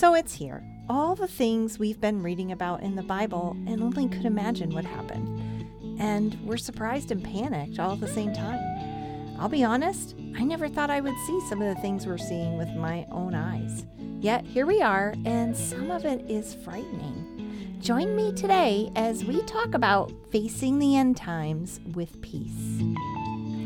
So it's here. All the things we've been reading about in the Bible and only could imagine would happen. And we're surprised and panicked all at the same time. I'll be honest, I never thought I would see some of the things we're seeing with my own eyes. Yet here we are, and some of it is frightening. Join me today as we talk about facing the end times with peace.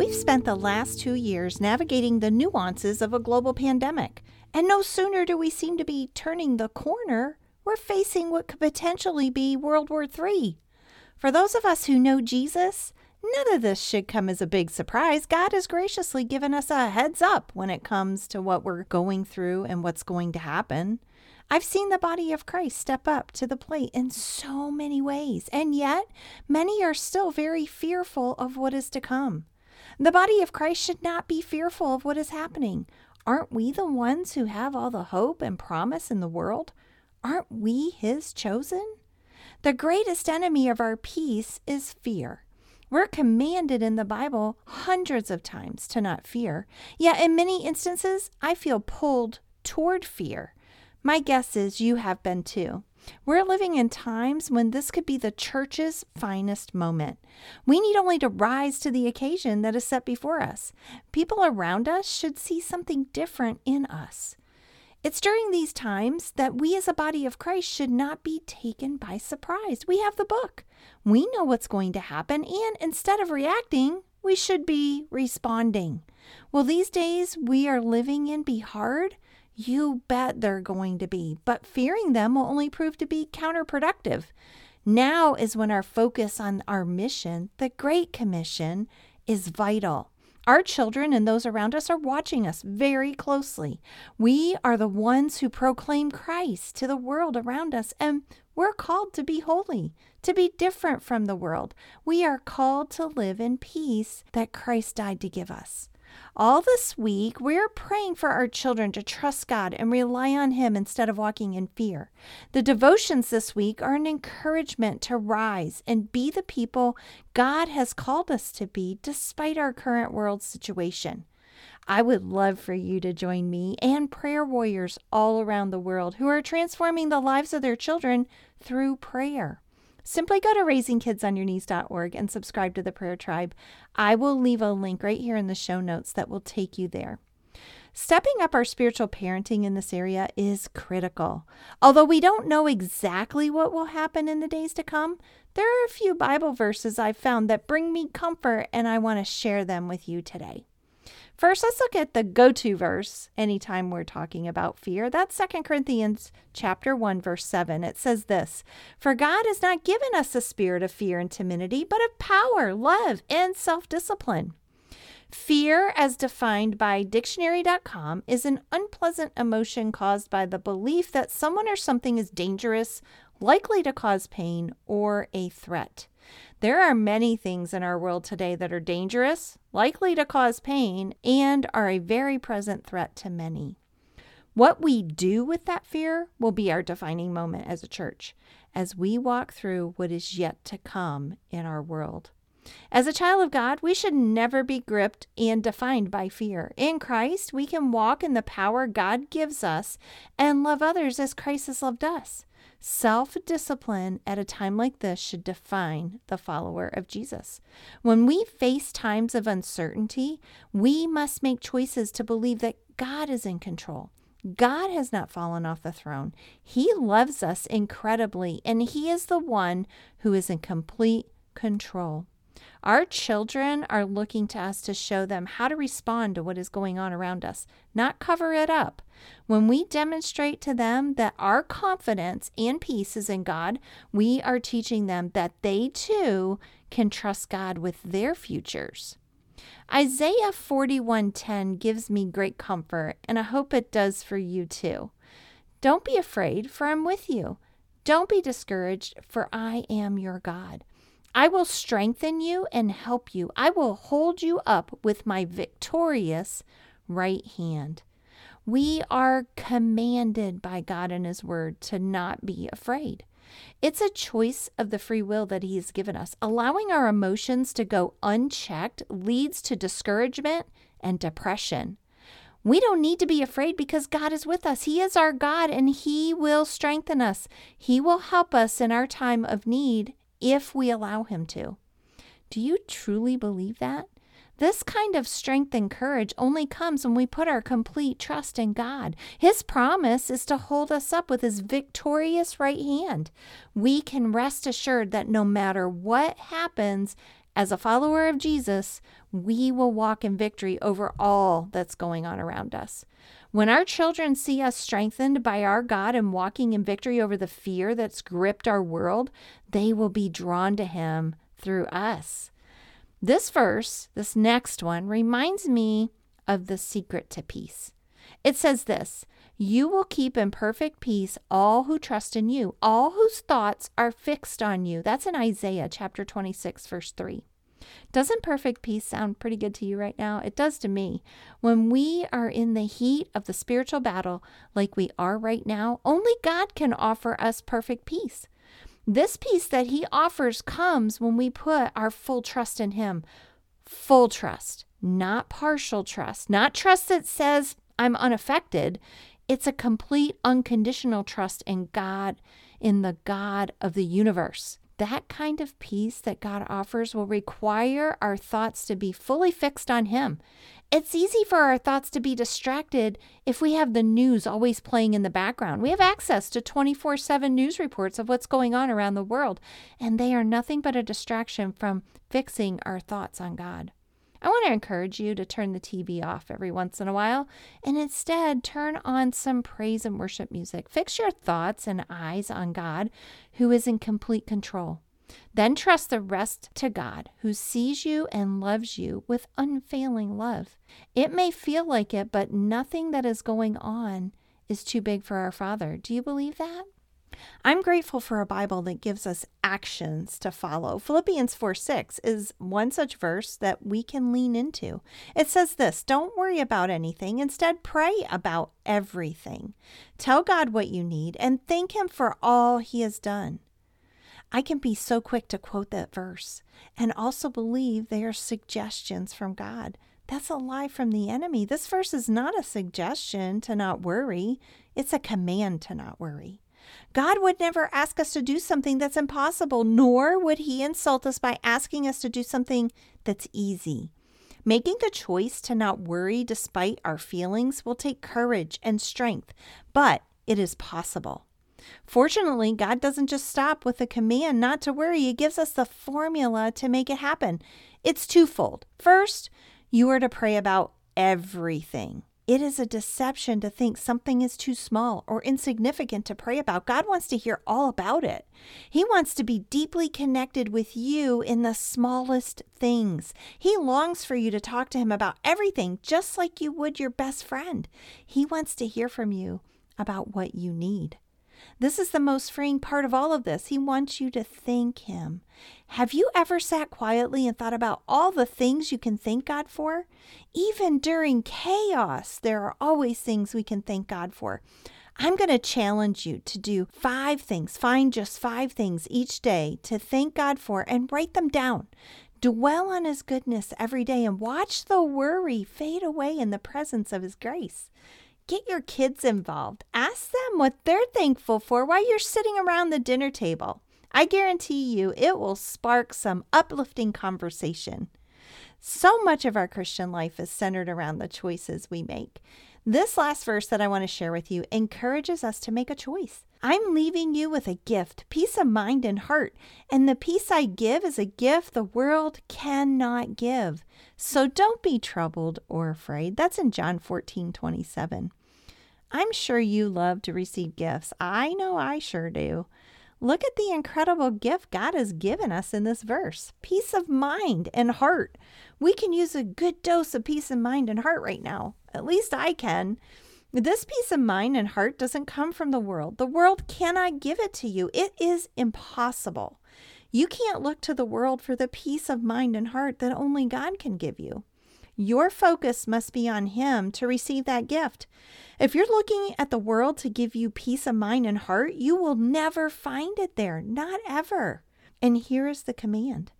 We've spent the last two years navigating the nuances of a global pandemic, and no sooner do we seem to be turning the corner, we're facing what could potentially be World War III. For those of us who know Jesus, none of this should come as a big surprise. God has graciously given us a heads up when it comes to what we're going through and what's going to happen. I've seen the body of Christ step up to the plate in so many ways, and yet many are still very fearful of what is to come. The body of Christ should not be fearful of what is happening. Aren't we the ones who have all the hope and promise in the world? Aren't we His chosen? The greatest enemy of our peace is fear. We're commanded in the Bible hundreds of times to not fear, yet in many instances, I feel pulled toward fear. My guess is you have been too. We're living in times when this could be the church's finest moment. We need only to rise to the occasion that is set before us. People around us should see something different in us. It's during these times that we as a body of Christ should not be taken by surprise. We have the book, we know what's going to happen, and instead of reacting, we should be responding. Will these days we are living in be hard? You bet they're going to be, but fearing them will only prove to be counterproductive. Now is when our focus on our mission, the Great Commission, is vital. Our children and those around us are watching us very closely. We are the ones who proclaim Christ to the world around us, and we're called to be holy, to be different from the world. We are called to live in peace that Christ died to give us. All this week, we're praying for our children to trust God and rely on Him instead of walking in fear. The devotions this week are an encouragement to rise and be the people God has called us to be despite our current world situation. I would love for you to join me and prayer warriors all around the world who are transforming the lives of their children through prayer. Simply go to raisingkidsonyourknees.org and subscribe to the prayer tribe. I will leave a link right here in the show notes that will take you there. Stepping up our spiritual parenting in this area is critical. Although we don't know exactly what will happen in the days to come, there are a few Bible verses I've found that bring me comfort, and I want to share them with you today. First, let's look at the go-to verse anytime we're talking about fear. That's Second Corinthians chapter 1 verse 7. It says this, "For God has not given us a spirit of fear and timidity, but of power, love, and self-discipline." Fear, as defined by dictionary.com, is an unpleasant emotion caused by the belief that someone or something is dangerous, likely to cause pain, or a threat. There are many things in our world today that are dangerous, likely to cause pain, and are a very present threat to many. What we do with that fear will be our defining moment as a church as we walk through what is yet to come in our world. As a child of God, we should never be gripped and defined by fear. In Christ, we can walk in the power God gives us and love others as Christ has loved us. Self discipline at a time like this should define the follower of Jesus. When we face times of uncertainty, we must make choices to believe that God is in control. God has not fallen off the throne. He loves us incredibly, and He is the one who is in complete control. Our children are looking to us to show them how to respond to what is going on around us, not cover it up. When we demonstrate to them that our confidence and peace is in God, we are teaching them that they too can trust God with their futures. Isaiah 41:10 gives me great comfort, and I hope it does for you too. Don't be afraid, for I'm with you. Don't be discouraged, for I am your God. I will strengthen you and help you. I will hold you up with my victorious right hand. We are commanded by God and His Word to not be afraid. It's a choice of the free will that He has given us. Allowing our emotions to go unchecked leads to discouragement and depression. We don't need to be afraid because God is with us. He is our God and He will strengthen us. He will help us in our time of need if we allow Him to. Do you truly believe that? This kind of strength and courage only comes when we put our complete trust in God. His promise is to hold us up with His victorious right hand. We can rest assured that no matter what happens, as a follower of Jesus, we will walk in victory over all that's going on around us. When our children see us strengthened by our God and walking in victory over the fear that's gripped our world, they will be drawn to Him through us. This verse, this next one, reminds me of the secret to peace. It says this You will keep in perfect peace all who trust in you, all whose thoughts are fixed on you. That's in Isaiah chapter 26, verse 3. Doesn't perfect peace sound pretty good to you right now? It does to me. When we are in the heat of the spiritual battle, like we are right now, only God can offer us perfect peace. This peace that He offers comes when we put our full trust in Him. Full trust, not partial trust, not trust that says, I'm unaffected. It's a complete unconditional trust in God, in the God of the universe. That kind of peace that God offers will require our thoughts to be fully fixed on Him. It's easy for our thoughts to be distracted if we have the news always playing in the background. We have access to 24 7 news reports of what's going on around the world, and they are nothing but a distraction from fixing our thoughts on God. I want to encourage you to turn the TV off every once in a while and instead turn on some praise and worship music. Fix your thoughts and eyes on God, who is in complete control. Then trust the rest to God, who sees you and loves you with unfailing love. It may feel like it, but nothing that is going on is too big for our Father. Do you believe that? I'm grateful for a Bible that gives us actions to follow. Philippians 4 6 is one such verse that we can lean into. It says this Don't worry about anything, instead, pray about everything. Tell God what you need and thank Him for all He has done. I can be so quick to quote that verse and also believe they are suggestions from God. That's a lie from the enemy. This verse is not a suggestion to not worry, it's a command to not worry. God would never ask us to do something that's impossible, nor would He insult us by asking us to do something that's easy. Making the choice to not worry despite our feelings will take courage and strength, but it is possible. Fortunately, God doesn't just stop with the command not to worry, He gives us the formula to make it happen. It's twofold. First, you are to pray about everything. It is a deception to think something is too small or insignificant to pray about. God wants to hear all about it. He wants to be deeply connected with you in the smallest things. He longs for you to talk to Him about everything, just like you would your best friend. He wants to hear from you about what you need. This is the most freeing part of all of this. He wants you to thank Him. Have you ever sat quietly and thought about all the things you can thank God for? Even during chaos, there are always things we can thank God for. I'm going to challenge you to do five things. Find just five things each day to thank God for and write them down. Dwell on His goodness every day and watch the worry fade away in the presence of His grace. Get your kids involved. Ask them what they're thankful for while you're sitting around the dinner table. I guarantee you it will spark some uplifting conversation. So much of our Christian life is centered around the choices we make. This last verse that I want to share with you encourages us to make a choice. I'm leaving you with a gift, peace of mind and heart. And the peace I give is a gift the world cannot give. So don't be troubled or afraid. That's in John 14 27. I'm sure you love to receive gifts. I know I sure do. Look at the incredible gift God has given us in this verse peace of mind and heart. We can use a good dose of peace of mind and heart right now. At least I can. This peace of mind and heart doesn't come from the world. The world cannot give it to you, it is impossible. You can't look to the world for the peace of mind and heart that only God can give you. Your focus must be on Him to receive that gift. If you're looking at the world to give you peace of mind and heart, you will never find it there, not ever. And here is the command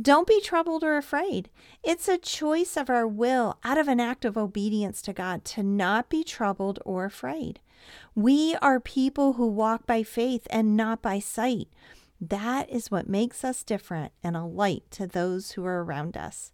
don't be troubled or afraid. It's a choice of our will out of an act of obedience to God to not be troubled or afraid. We are people who walk by faith and not by sight. That is what makes us different and a light to those who are around us.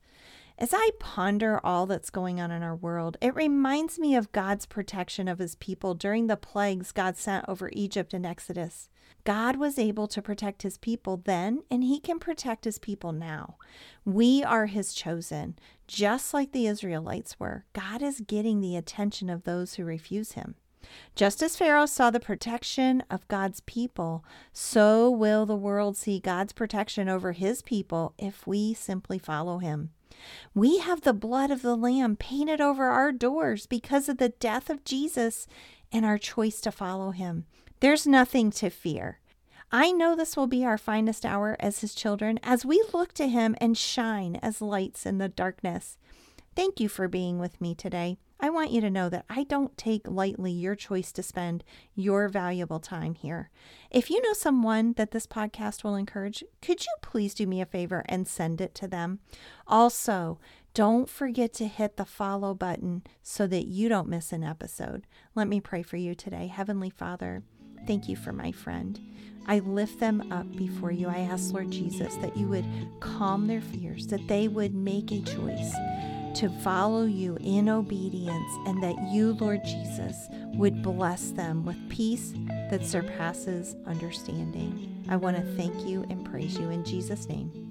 As I ponder all that's going on in our world, it reminds me of God's protection of his people during the plagues God sent over Egypt and Exodus. God was able to protect his people then, and he can protect his people now. We are his chosen, just like the Israelites were. God is getting the attention of those who refuse him. Just as Pharaoh saw the protection of God's people, so will the world see God's protection over his people if we simply follow him. We have the blood of the Lamb painted over our doors because of the death of Jesus and our choice to follow him. There's nothing to fear. I know this will be our finest hour as his children as we look to him and shine as lights in the darkness. Thank you for being with me today. I want you to know that I don't take lightly your choice to spend your valuable time here. If you know someone that this podcast will encourage, could you please do me a favor and send it to them? Also, don't forget to hit the follow button so that you don't miss an episode. Let me pray for you today. Heavenly Father, Thank you for my friend. I lift them up before you. I ask, Lord Jesus, that you would calm their fears, that they would make a choice to follow you in obedience, and that you, Lord Jesus, would bless them with peace that surpasses understanding. I want to thank you and praise you in Jesus' name.